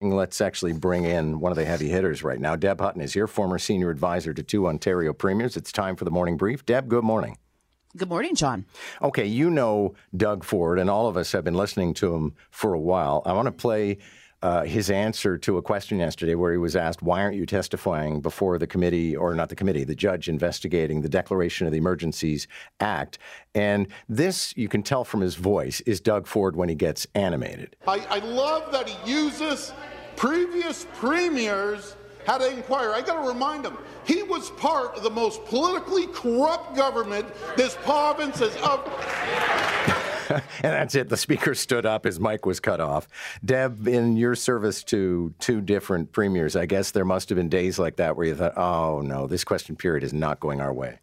Let's actually bring in one of the heavy hitters right now. Deb Hutton is here, former senior advisor to two Ontario premiers. It's time for the morning brief. Deb, good morning. Good morning, John. Okay, you know Doug Ford, and all of us have been listening to him for a while. I want to play uh, his answer to a question yesterday where he was asked, Why aren't you testifying before the committee, or not the committee, the judge investigating the Declaration of the Emergencies Act? And this, you can tell from his voice, is Doug Ford when he gets animated. I, I love that he uses previous premiers had to inquire. I got to remind him, he was part of the most politically corrupt government this province has ever. and that's it. The speaker stood up. His mic was cut off. Deb, in your service to two different premiers, I guess there must have been days like that where you thought, oh no, this question period is not going our way.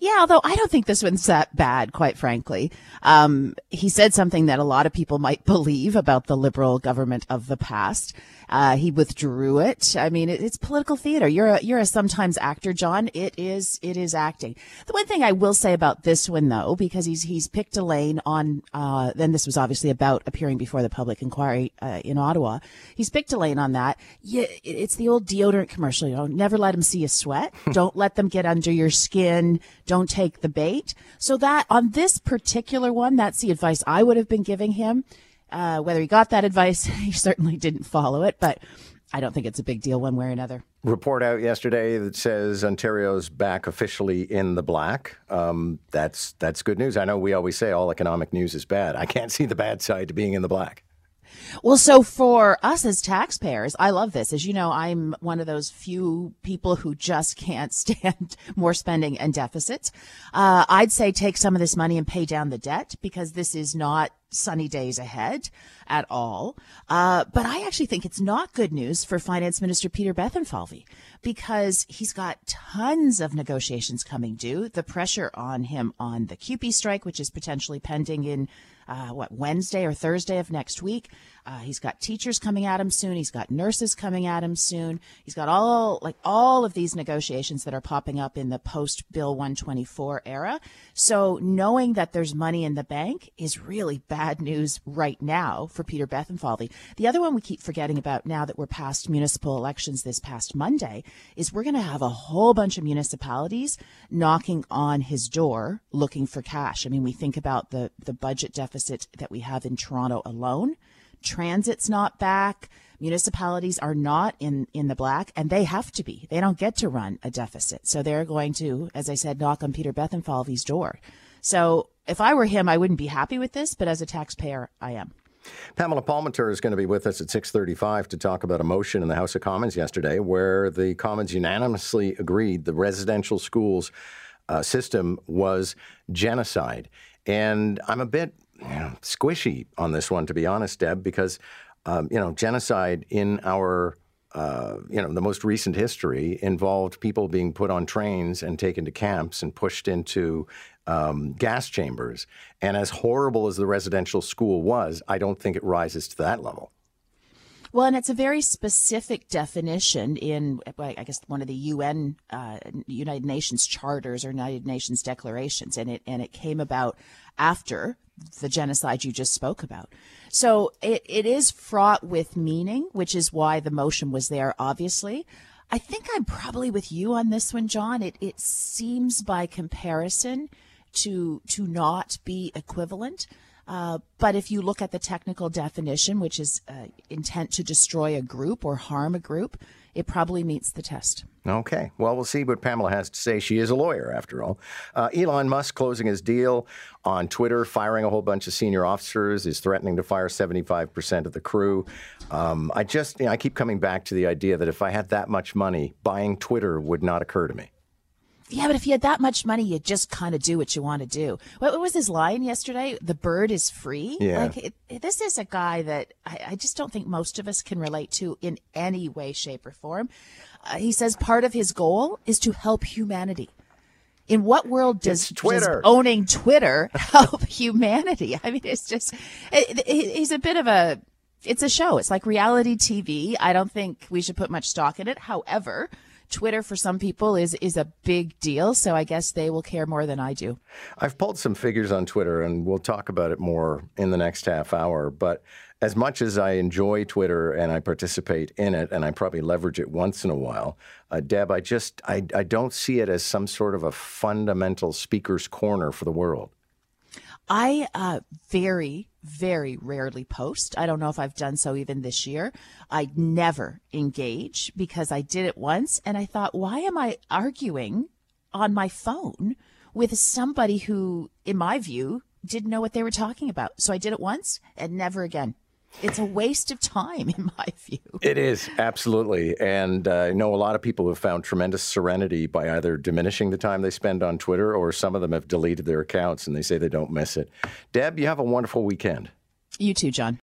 Yeah, although I don't think this one's that bad, quite frankly. Um, he said something that a lot of people might believe about the Liberal government of the past. Uh, he withdrew it. I mean, it, it's political theater. You're a, you're a sometimes actor, John. It is, it is acting. The one thing I will say about this one though, because he's, he's picked a lane on, uh, then this was obviously about appearing before the public inquiry, uh, in Ottawa. He's picked a lane on that. Yeah, it's the old deodorant commercial, you know, never let them see you sweat. Don't let them get under your skin. Don't take the bait. So that on this particular one, that's the advice I would have been giving him. Uh, whether he got that advice, he certainly didn't follow it, but I don't think it's a big deal one way or another. Report out yesterday that says Ontario's back officially in the black. Um, that's that's good news. I know we always say all economic news is bad. I can't see the bad side to being in the black. Well, so for us as taxpayers, I love this. As you know, I'm one of those few people who just can't stand more spending and deficits. Uh, I'd say take some of this money and pay down the debt because this is not sunny days ahead at all. Uh, but I actually think it's not good news for Finance Minister Peter Bethlenfalvy because he's got tons of negotiations coming due. The pressure on him on the CUPE strike, which is potentially pending in uh, what Wednesday or Thursday of next week. Uh, he's got teachers coming at him soon. He's got nurses coming at him soon. He's got all like all of these negotiations that are popping up in the post Bill 124 era. So knowing that there's money in the bank is really bad news right now for Peter Bethlenfalvy. The other one we keep forgetting about now that we're past municipal elections this past Monday is we're going to have a whole bunch of municipalities knocking on his door looking for cash. I mean, we think about the the budget deficit that we have in Toronto alone transit's not back. Municipalities are not in, in the black and they have to be. They don't get to run a deficit. So they're going to, as I said, knock on Peter Bethlenfalvy's door. So if I were him, I wouldn't be happy with this, but as a taxpayer, I am. Pamela Palmater is going to be with us at 6:35 to talk about a motion in the House of Commons yesterday where the Commons unanimously agreed the residential schools uh, system was genocide. And I'm a bit you know, squishy on this one, to be honest, Deb, because um, you know genocide in our uh, you know the most recent history involved people being put on trains and taken to camps and pushed into um, gas chambers. And as horrible as the residential school was, I don't think it rises to that level. Well, and it's a very specific definition in, I guess, one of the UN, uh, United Nations charters or United Nations declarations, and it and it came about after the genocide you just spoke about. So it, it is fraught with meaning, which is why the motion was there, obviously. I think I'm probably with you on this one, John. It it seems by comparison to to not be equivalent. Uh, but if you look at the technical definition, which is uh, intent to destroy a group or harm a group, it probably meets the test. Okay. Well, we'll see what Pamela has to say. She is a lawyer, after all. Uh, Elon Musk closing his deal on Twitter, firing a whole bunch of senior officers, is threatening to fire 75% of the crew. Um, I just, you know, I keep coming back to the idea that if I had that much money, buying Twitter would not occur to me. Yeah, but if you had that much money, you just kind of do what you want to do. What, what, was his line yesterday? The bird is free. Yeah. Like it, it, this is a guy that I, I, just don't think most of us can relate to in any way, shape, or form. Uh, he says part of his goal is to help humanity. In what world does, Twitter. does owning Twitter help humanity? I mean, it's just it, he's a bit of a. It's a show. It's like reality TV. I don't think we should put much stock in it. However, Twitter for some people is is a big deal, so I guess they will care more than I do. I've pulled some figures on Twitter, and we'll talk about it more in the next half hour. But as much as I enjoy Twitter and I participate in it, and I probably leverage it once in a while, uh, Deb, I just I, I don't see it as some sort of a fundamental speaker's corner for the world. I uh, very, very rarely post. I don't know if I've done so even this year. I never engage because I did it once and I thought, why am I arguing on my phone with somebody who, in my view, didn't know what they were talking about? So I did it once and never again it's a waste of time, in my view. It is, absolutely. And uh, I know a lot of people have found tremendous serenity by either diminishing the time they spend on Twitter or some of them have deleted their accounts and they say they don't miss it. Deb, you have a wonderful weekend. You too, John.